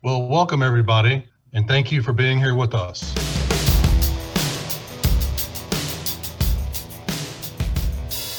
Well, welcome everybody, and thank you for being here with us.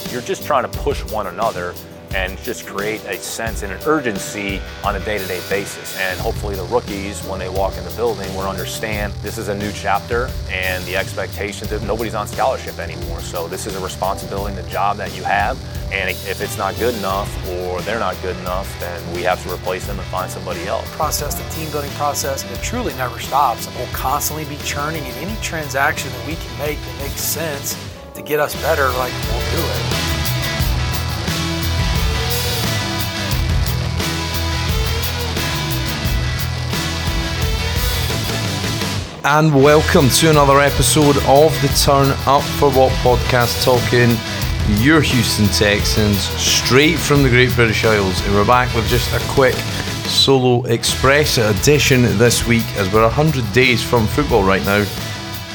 You're just trying to push one another and just create a sense and an urgency on a day-to-day basis. And hopefully the rookies, when they walk in the building, will understand this is a new chapter and the expectation that nobody's on scholarship anymore. So this is a responsibility and the job that you have. And if it's not good enough or they're not good enough, then we have to replace them and find somebody else. Process, the team building process, it truly never stops. We'll constantly be churning and any transaction that we can make that makes sense to get us better, like we'll do it. And welcome to another episode of the Turn Up for What podcast, talking your Houston Texans straight from the Great British Isles. And we're back with just a quick solo express edition this week as we're 100 days from football right now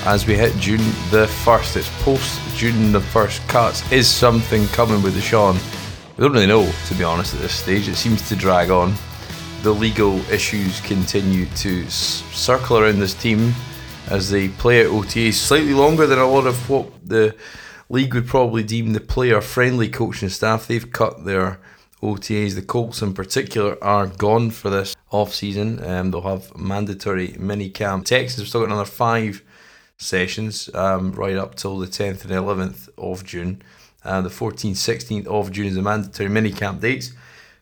as we hit June the 1st. It's post June the 1st cuts. Is something coming with Deshaun? We don't really know, to be honest, at this stage. It seems to drag on the legal issues continue to circle around this team as they play at OTAs slightly longer than a lot of what the league would probably deem the player friendly coaching staff. They've cut their OTAs. The Colts, in particular, are gone for this off season. Um, they'll have mandatory mini camp. Texans have still got another five sessions um, right up till the 10th and 11th of June. Uh, the 14th, 16th of June is the mandatory mini camp dates.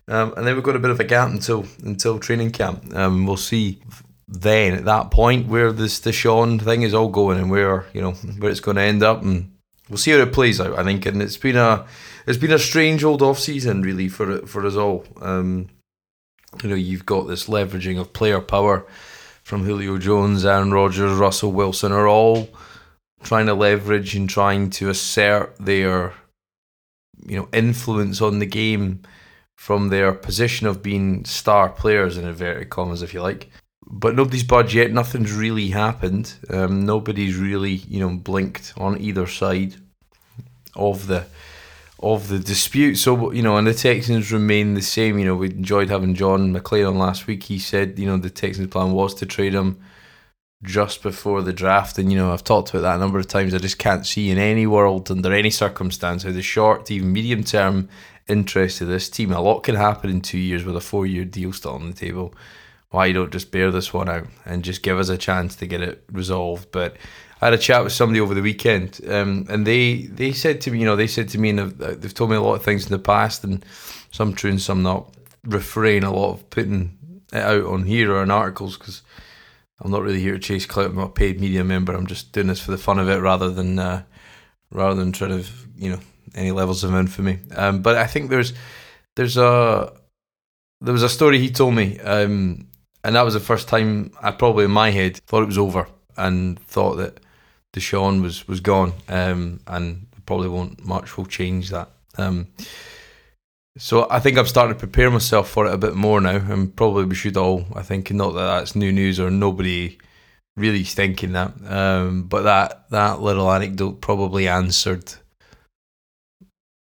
Um, and then we've got a bit of a gap until until training camp. Um, we'll see then at that point where this Deshaun thing is all going and where you know where it's going to end up, and we'll see how it plays out. I think, and it's been a it's been a strange old off season really for for us all. Um, you know, you've got this leveraging of player power from Julio Jones, Aaron Rodgers, Russell Wilson are all trying to leverage and trying to assert their you know influence on the game from their position of being star players in inverted commas, if you like. But nobody's budged yet. Nothing's really happened. Um, nobody's really, you know, blinked on either side of the of the dispute. So you know, and the Texans remain the same. You know, we enjoyed having John McClain on last week. He said, you know, the Texans' plan was to trade him just before the draft, and you know, I've talked about that a number of times. I just can't see in any world, under any circumstance, how the short even medium term interest to this team. A lot can happen in two years with a four year deal still on the table. Why you don't just bear this one out and just give us a chance to get it resolved? But I had a chat with somebody over the weekend, um, and they they said to me, you know, they said to me, and they've, they've told me a lot of things in the past, and some true and some not. Refrain a lot of putting it out on here or in articles because I'm not really here to chase clout. I'm not a paid media member. I'm just doing this for the fun of it rather than uh, rather than trying to you know any levels of infamy. Um, but I think there's there's a there was a story he told me, um, and that was the first time I probably in my head thought it was over and thought that Deshaun was was gone, um, and probably won't much will change that. Um, so I think I'm starting to prepare myself for it a bit more now, and probably we should all. I think not that that's new news or nobody really thinking that, um, but that that little anecdote probably answered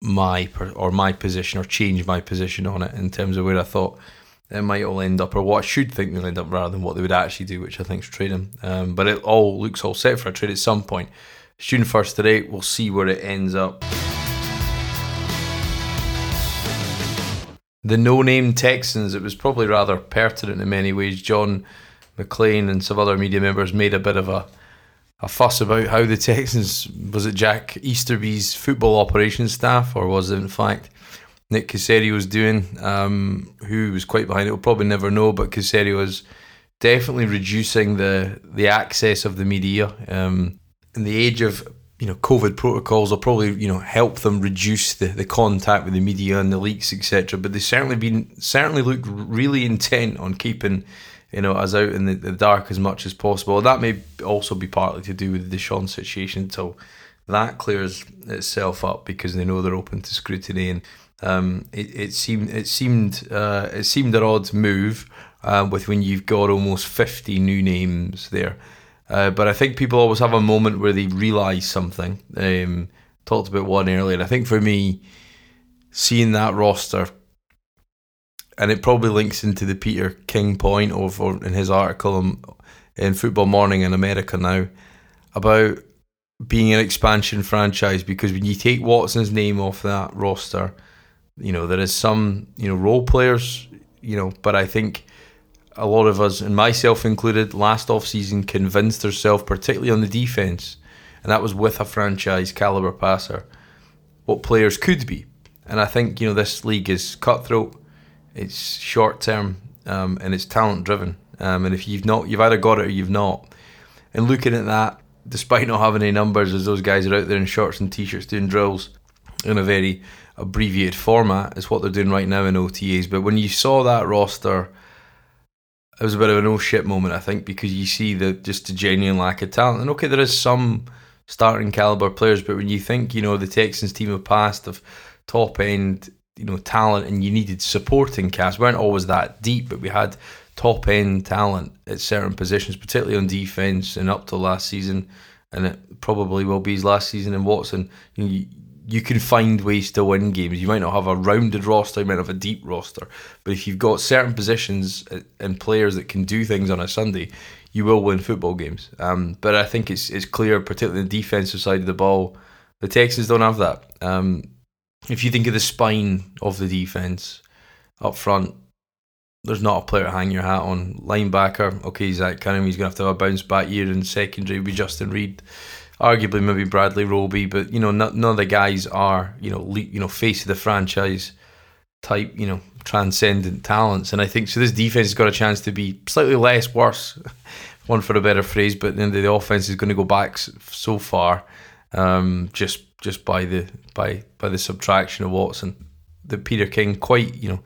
my or my position or change my position on it in terms of where I thought it might all end up or what I should think they'll end up rather than what they would actually do, which I think is trading. Um, but it all looks all set for a trade at some point. June first today, we'll see where it ends up. The no-name Texans, it was probably rather pertinent in many ways. John McClain and some other media members made a bit of a a fuss about how the Texans was it Jack Easterby's football operations staff or was it in fact Nick Caserio was doing, um, who was quite behind it. We'll probably never know, but Caserio was definitely reducing the the access of the media. Um, in the age of you know COVID protocols, will probably you know help them reduce the, the contact with the media and the leaks, etc. But they certainly been certainly look really intent on keeping you know, us out in the, the dark as much as possible. That may also be partly to do with the Deshaun situation until that clears itself up because they know they're open to scrutiny and um, it, it seemed it seemed uh, it seemed an odd move uh, with when you've got almost fifty new names there. Uh, but I think people always have a moment where they realise something. Um, talked about one earlier. And I think for me, seeing that roster and it probably links into the Peter King point of in his article in, in Football Morning in America now about being an expansion franchise because when you take Watson's name off that roster, you know there is some you know role players, you know, but I think a lot of us, and myself included, last off season convinced ourselves, particularly on the defense, and that was with a franchise caliber passer, what players could be. And I think you know this league is cutthroat, it's short term, um, and it's talent driven. Um, and if you've not, you've either got it or you've not. And looking at that, despite not having any numbers, as those guys are out there in shorts and t-shirts doing drills in a very abbreviated format, is what they're doing right now in OTAs. But when you saw that roster, it was a bit of an oh shit moment, I think, because you see the just a genuine lack of talent. And okay, there is some starting caliber players, but when you think, you know, the Texans team of past of top end, you know, talent and you needed supporting cast, we weren't always that deep, but we had top end talent at certain positions, particularly on defense and up to last season, and it probably will be his last season in Watson. You, you can find ways to win games. You might not have a rounded roster, you might have a deep roster, but if you've got certain positions and players that can do things on a Sunday, you will win football games. Um, but I think it's it's clear, particularly the defensive side of the ball, the Texans don't have that. Um, if you think of the spine of the defense up front, there's not a player to hang your hat on. Linebacker, okay, Zach Cunningham, he's going to have to have a bounce back year in secondary. Be Justin Reid, arguably maybe Bradley Roby, but you know, none of the guys are you know le- you know face of the franchise type you know transcendent talents. And I think so. This defense has got a chance to be slightly less worse, one for a better phrase, but then the offense is going to go back so far, um, just just by the by by the subtraction of Watson. The Peter King quite you know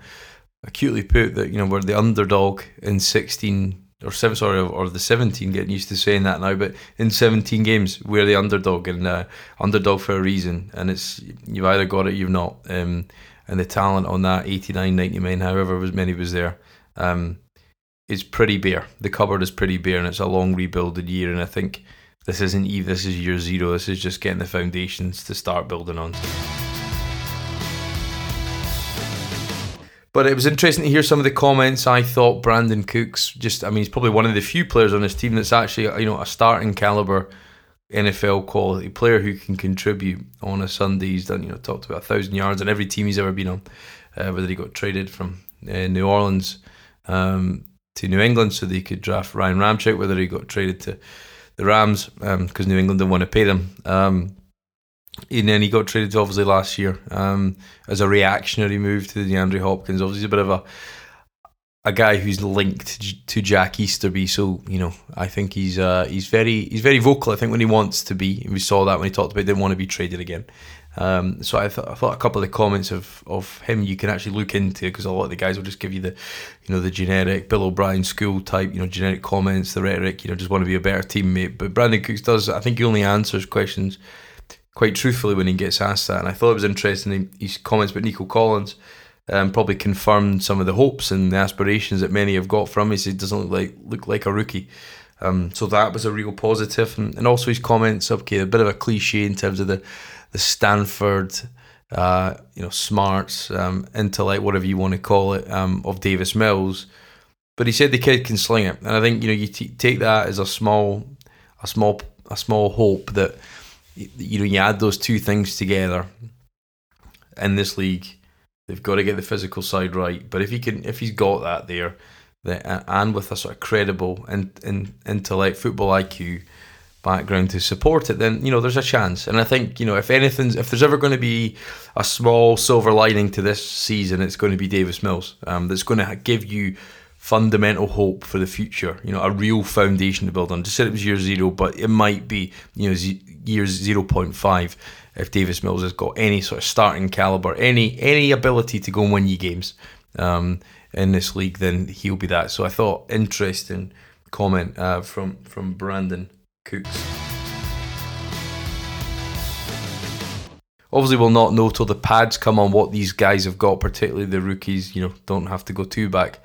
acutely put that you know we're the underdog in 16 or seven sorry or the 17 getting used to saying that now but in 17 games we're the underdog and uh, underdog for a reason and it's you've either got it you've not um, and the talent on that 89 99 however many was there um, is pretty bare the cupboard is pretty bare and it's a long rebuilded year and I think this isn't even this is year zero this is just getting the foundations to start building on But it was interesting to hear some of the comments. I thought Brandin Cooks just, I mean, he's probably one of the few players on this team that's actually, you know, a starting caliber NFL quality player who can contribute on a Sunday. He's done, you know, talked about a thousand yards on every team he's ever been on, uh, whether he got traded from uh, New Orleans um, to New England so they could draft Ryan Ramczyk, whether he got traded to the Rams because um, New England didn't want to pay them. Um, and then he got traded obviously last year um, as a reactionary move to the DeAndre Hopkins. Obviously, a bit of a a guy who's linked to Jack Easterby. So you know, I think he's uh, he's very he's very vocal. I think when he wants to be, we saw that when he talked about didn't want to be traded again. Um, so I, th- I thought a couple of the comments of, of him you can actually look into because a lot of the guys will just give you the you know the generic Bill O'Brien school type you know generic comments, the rhetoric. You know, just want to be a better teammate. But Brandin Cooks does. I think he only answers questions quite truthfully when he gets asked that. And I thought it was interesting his comments about Nico Collins. Um, probably confirmed some of the hopes and the aspirations that many have got from him. He said doesn't look like look like a rookie. Um, so that was a real. And, and also his comments, okay, a bit of a cliche in terms of the the Stanford, uh, you know, smarts, um, intellect, whatever you want to call it, um, of Davis Mills. But he said the kid can sling it, and I think you know you t- take that as a small, a small, a small hope that you know, you add those two things together in this league, they've got to get the physical side right. But if he can, if he's got that there, and with a sort of credible and in, in, intellect, football IQ background to support it, then you know there's a chance. And I think you know if anything's, if there's ever going to be a small silver lining to this season, it's going to be Davis Mills. Um, that's going to give you fundamental hope for the future. You know, a real foundation to build on. Just said it was year zero, but it might be you know year zero point five if Davis Mills has got any sort of starting caliber, any any ability to go and win you games um, in this league, then he'll be that. So I thought interesting comment uh, from from Brandin Obviously, we'll not know till the pads come on what these guys have got, particularly the rookies. You know, don't have to go too back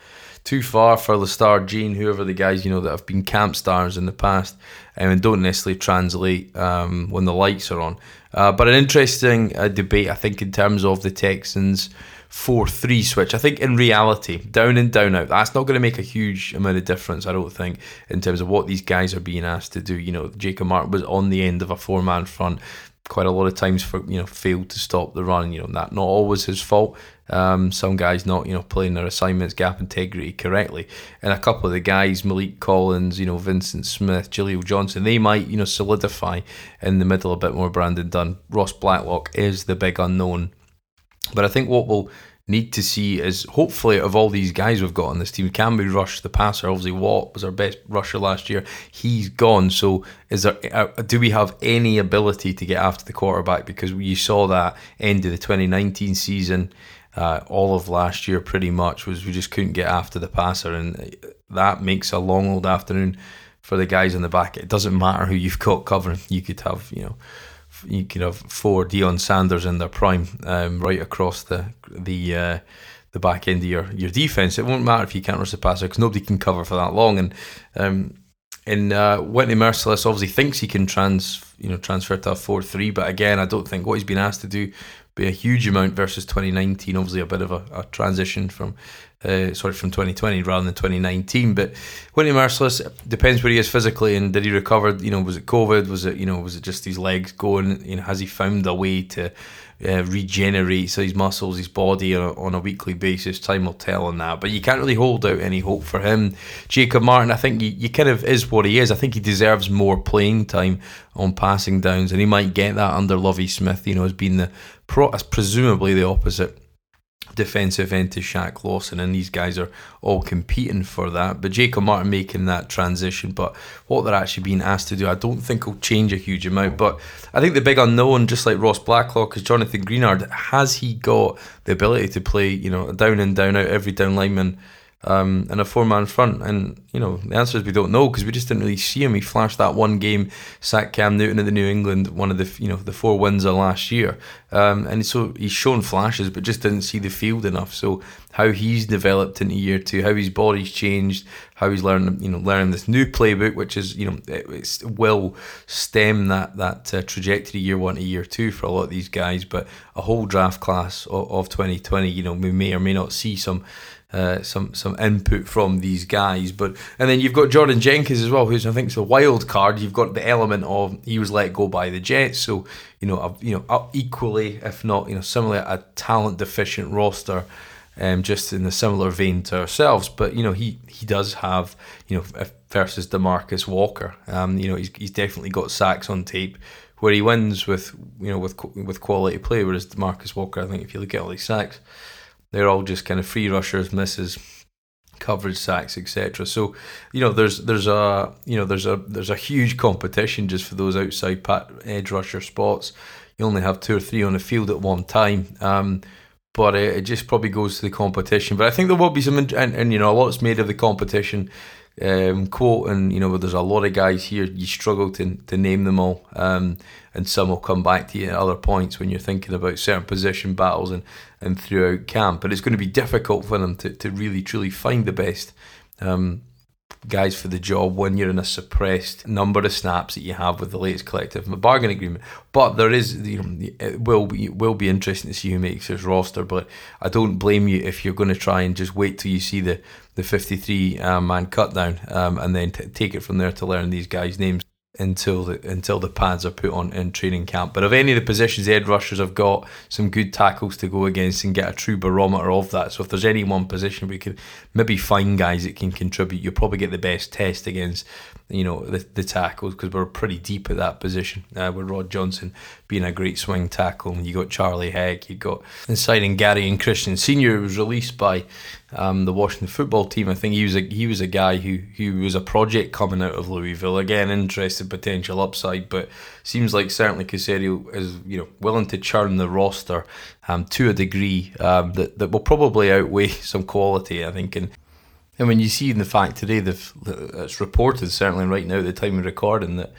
too far for the star Gene, whoever the guys you know that have been camp stars in the past, um, and don't necessarily translate um, when the lights are on. Uh, but an interesting uh, debate, I think, in terms of the Texans' 4 3 switch. I think in reality, down and down out, that's not going to make a huge amount of difference, I don't think, in terms of what these guys are being asked to do. You know, Jacob Martin was on the end of a four man front quite a lot of times for you know failed to stop the run. You know that not always his fault. Um, some guys not you know playing their assignments, gap integrity correctly, and a couple of the guys, Maliek Collins, you know Vincent Smith, Jaleel Johnson, they might you know solidify in the middle a bit more. Brandon Dunn, Ross Blacklock is the big unknown but I think what we'll need to see is hopefully of all these guys we've got on this team, can we rush the passer? Obviously, Watt was our best rusher last year. He's gone. So is there? Uh, do we have any ability to get after the quarterback? Because you saw that end of the 2019 season. Uh, all of last year, pretty much, was we just couldn't get after the passer, and that makes a long old afternoon for the guys in the back. It doesn't matter who you've got covering. You could have, you know, you could have four Deion Sanders in their prime, um, right across the the uh, the back end of your, your defense. It won't matter if you can't rush the passer because nobody can cover for that long. And um, and uh, Whitney Mercilus obviously thinks he can trans you know transfer to a four three, but again, I don't think what he's been asked to do be a huge amount versus 2019. Obviously, a bit of a, a transition from uh, sorry from 2020 rather than 2019. But Whitney Mercilus depends where he is physically and did he recover? You know, was it COVID? Was it you know was it just his legs going? You know, has he found a way to uh, regenerate so his muscles, his body on a, on a, weekly basis. Time will tell on that, but you can't really hold out any hope for him. Jacob Martin, I think he, kind of is what he is. I think he deserves more playing time on passing downs, and he might get that under Lovie Smith. You know, has been the pro, presumably the opposite defensive end to Shaq Lawson, and these guys are all competing for that. But Jacob Martin making that transition, but what they're actually being asked to do, I don't think will change a huge amount. But I think the big unknown, just like Ross Blacklock, is Jonathan Greenard. Has he got the ability to play, you know, down and down out every down lineman? Um, in a four man front? And, you know, the answer is we don't know because we just didn't really see him. He flashed that one game, sacked Cam Newton at the New England, one of the, you know, the four wins of last year. Um, and so he's shown flashes, but just didn't see the field enough. So how he's developed into year two, how his body's changed, how he's learning, you know, learning this new playbook, which is, you know, it, will stem that that uh, trajectory year one to year two for a lot of these guys. But a whole draft class of, of 2020, you know, we may or may not see some uh, some some input from these guys. But and then you've got Jordan Jenkins as well, who's I think is a wild card. You've got the element of he was let go by the Jets, so you know you know equally, if not you know similarly, a talent deficient roster. Um, just in a similar vein to ourselves, but you know he he does have you know versus Demarcus Walker. Um, you know he's, he's definitely got sacks on tape where he wins with you know with with quality play, whereas Demarcus Walker, I think if you look at all these sacks, they're all just kind of free rushers, misses, coverage sacks, etc. So, you know, there's there's a you know there's a there's a huge competition just for those outside pat, edge rusher spots. You only have two or three on the field at one time. Um, but it, it just probably goes to the competition. But I think there will be some, and, and you know, a lot's made of the competition um, quote, and you know, there's a lot of guys here. You struggle to to name them all, um, and some will come back to you at other points when you're thinking about certain position battles and and throughout camp. But it's going to be difficult for them to to really truly find the best. Um, guys for the job when you're in a suppressed number of snaps that you have with the latest collective bargain agreement. But there is, you know, it will be will be interesting to see who makes this roster. But I don't blame you if you're going to try and just wait till you see the the 53 uh, man cut down um, and then t- take it from there to learn these guys' names until the until the pads are put on in training camp. But of any of the positions, the edge rushers have got some good tackles to go against and get a true barometer of that. So if there's any one position we could maybe find guys that can contribute, you'll probably get the best test against you know the, the tackles because we're pretty deep at that position uh, with Rod Johnson being a great swing tackle. You got Charlie Heck, you got signing Geron Christian Senior was released by um, the Washington football team. I think he was a he was a guy who who was a project coming out of Louisville. Again, interested potential upside, but seems like certainly Caserio is you know willing to churn the roster um, to a degree um, that that will probably outweigh some quality. I think and and when you see in the fact today, that it's reported certainly right now at the time of recording that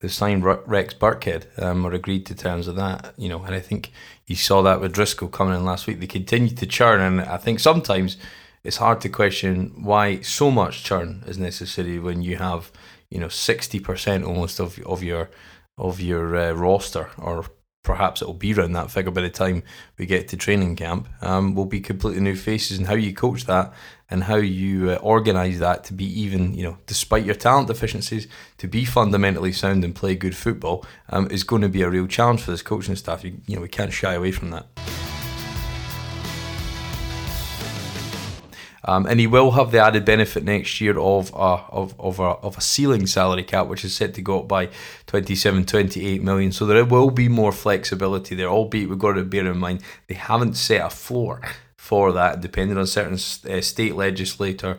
they've signed Rex Burkhead um, or agreed to terms of that, you know, and I think you saw that with Driscoll coming in last week. They continue to churn, and I think sometimes it's hard to question why so much churn is necessary when you have, you know, sixty percent almost of of your of your uh, roster or perhaps it'll be around that figure by the time we get to training camp, um, will be completely new faces. And how you coach that and how you uh, organise that to be even, you know, despite your talent deficiencies, to be fundamentally sound and play good football um, is going to be a real challenge for this coaching staff. You, you know, we can't shy away from that. Um, and he will have the added benefit next year of a, of, of, a, of a ceiling salary cap, which is set to go up by 27, 28 million. So there will be more flexibility there, albeit we've got to bear in mind they haven't set a floor for that, depending on certain uh, state legislator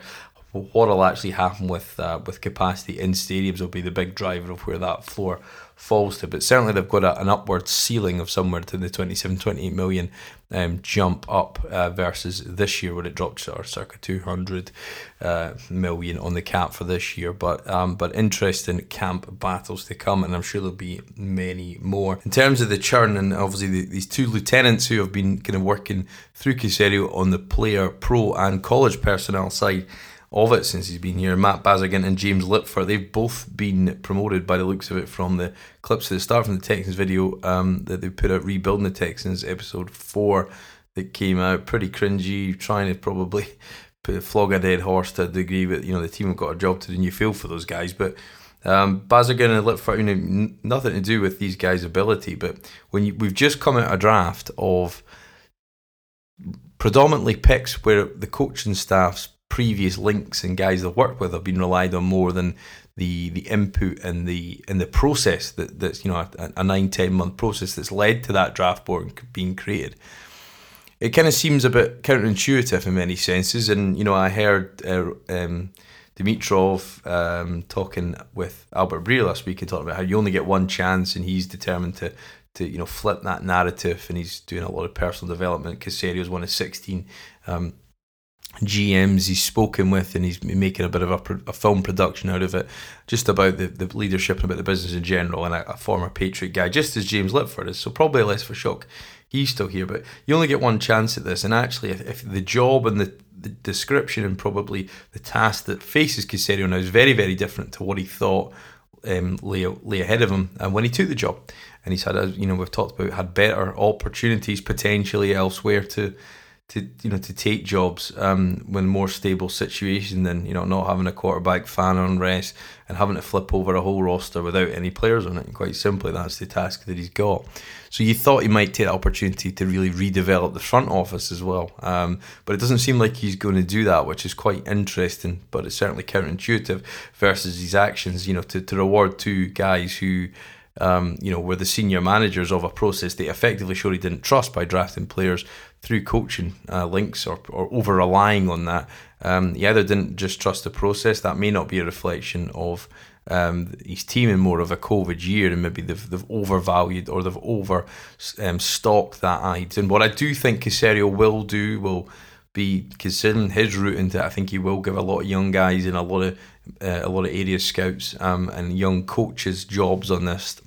what'll actually happen with uh, with capacity in stadiums will be the big driver of where that floor falls to. But certainly they've got a, an upward ceiling of somewhere to the 27, 28 million um, jump up uh, versus this year where it dropped to circa 200 uh, million on the cap for this year. But um, but interesting camp battles to come, and I'm sure there'll be many more. In terms of the churn, and obviously the, these two lieutenants who have been kind of working through Caserio on the player, pro, and college personnel side of it since he's been here. Matt Bazirgan and James Liipfert, they've both been promoted by the looks of it from the clips at the start from the Texans video um, that they put out, Rebuilding the Texans, episode 4 that came out. Pretty cringy, trying to probably flog a dead horse to a degree, but you know, the team have got a job to do and you feel for those guys. But um, Bazirgan and Liipfert, you know, nothing to do with these guys' ability, but when you, we've just come out a draft of predominantly picks where the coaching staff's previous links and guys they've worked with have been relied on more than the the input and the and the process that that's you know a, a nine ten month process that's led to that draft board being created. It kind of seems a bit counterintuitive in many senses, and you know I heard uh, um, Dimitroff um, talking with Albert Breer last week and talking about how you only get one chance, and he's determined to to you know flip that narrative, and he's doing a lot of personal development. Caserio's one of sixteen um, GMs he's spoken with, and he's making a bit of a, a film production out of it, just about the, the leadership and about the business in general, and a, a former Patriot guy, just as James Liipfert is. So probably less a shock he's still here, but you only get one chance at this. And actually, if, if the job and the, the description and probably the task that faces Caserio now is very, very different to what he thought um, lay, lay ahead of him and when he took the job. And he's had, you know, we've talked about had better opportunities potentially elsewhere to to you know to take jobs um, when more stable situation than you know not having a quarterback fan on rest and having to flip over a whole roster without any players on it. And quite simply, that's the task that he's got. So you thought he might take the opportunity to really redevelop the front office as well, um, but it doesn't seem like he's going to do that, which is quite interesting. But it's certainly counterintuitive versus his actions. You know, to, to reward two guys who um, you know, were the senior managers of a process they effectively he didn't trust by drafting players through coaching uh, links or, or over relying on that. Um, he either didn't just trust the process, that may not be a reflection of um, his team in more of a COVID year, and maybe they've, they've overvalued or they've over um, stocked that what I do think Caserio will do will be considering his route into it. I think he will give a lot of young guys and a lot of uh, a lot of area scouts um, and young coaches jobs on this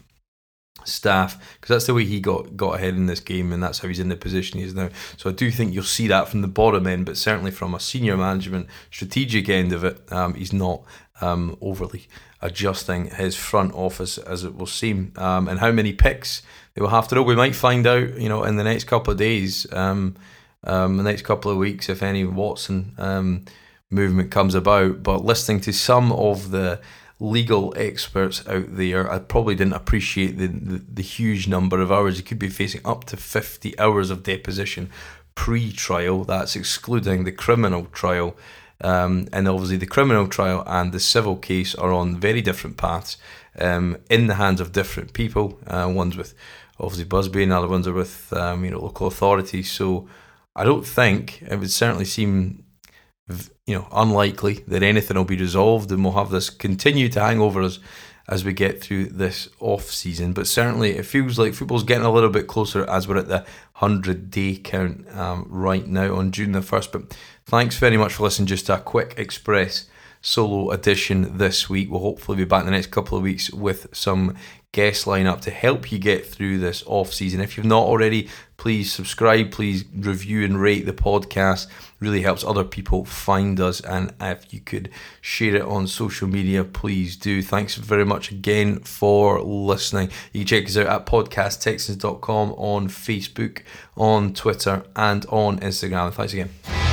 staff because that's the way he got got ahead in this game and that's how he's in the position he is now. So I do think you'll see that from the bottom end, but certainly from a senior management strategic end of it, um, he's not um, overly adjusting his front office as it will seem. Um, and how many picks they will have to know, we might find out, you know, in the next couple of days, um, um, the next couple of weeks, if any Watson um, movement comes about. But listening to some of the legal experts out there, I probably didn't appreciate the, the, the huge number of hours. You could be facing up to 50 hours of deposition pre trial, that's excluding the criminal trial. Um, and obviously, the criminal trial and the civil case are on very different paths um, in the hands of different people. Uh, one's with obviously Buzbee, and other ones are with um, you know local authorities. So I don't think it would certainly seem you know, unlikely that anything will be resolved and we'll have this continue to hang over us as we get through this off season. But certainly, it feels like football's getting a little bit closer as we're at the 100 day count um, right now on June the 1st. But thanks very much for listening. Just a quick express solo edition this week. We'll hopefully be back in the next couple of weeks with some guest lineup to help you get through this off season. If you've not already, please subscribe, please review and rate the podcast. Really helps other people find us. And if you could share it on social media, please do. Thanks very much again for listening. You can check us out at podcasttexans.com on Facebook, on Twitter, and on Instagram. Thanks again.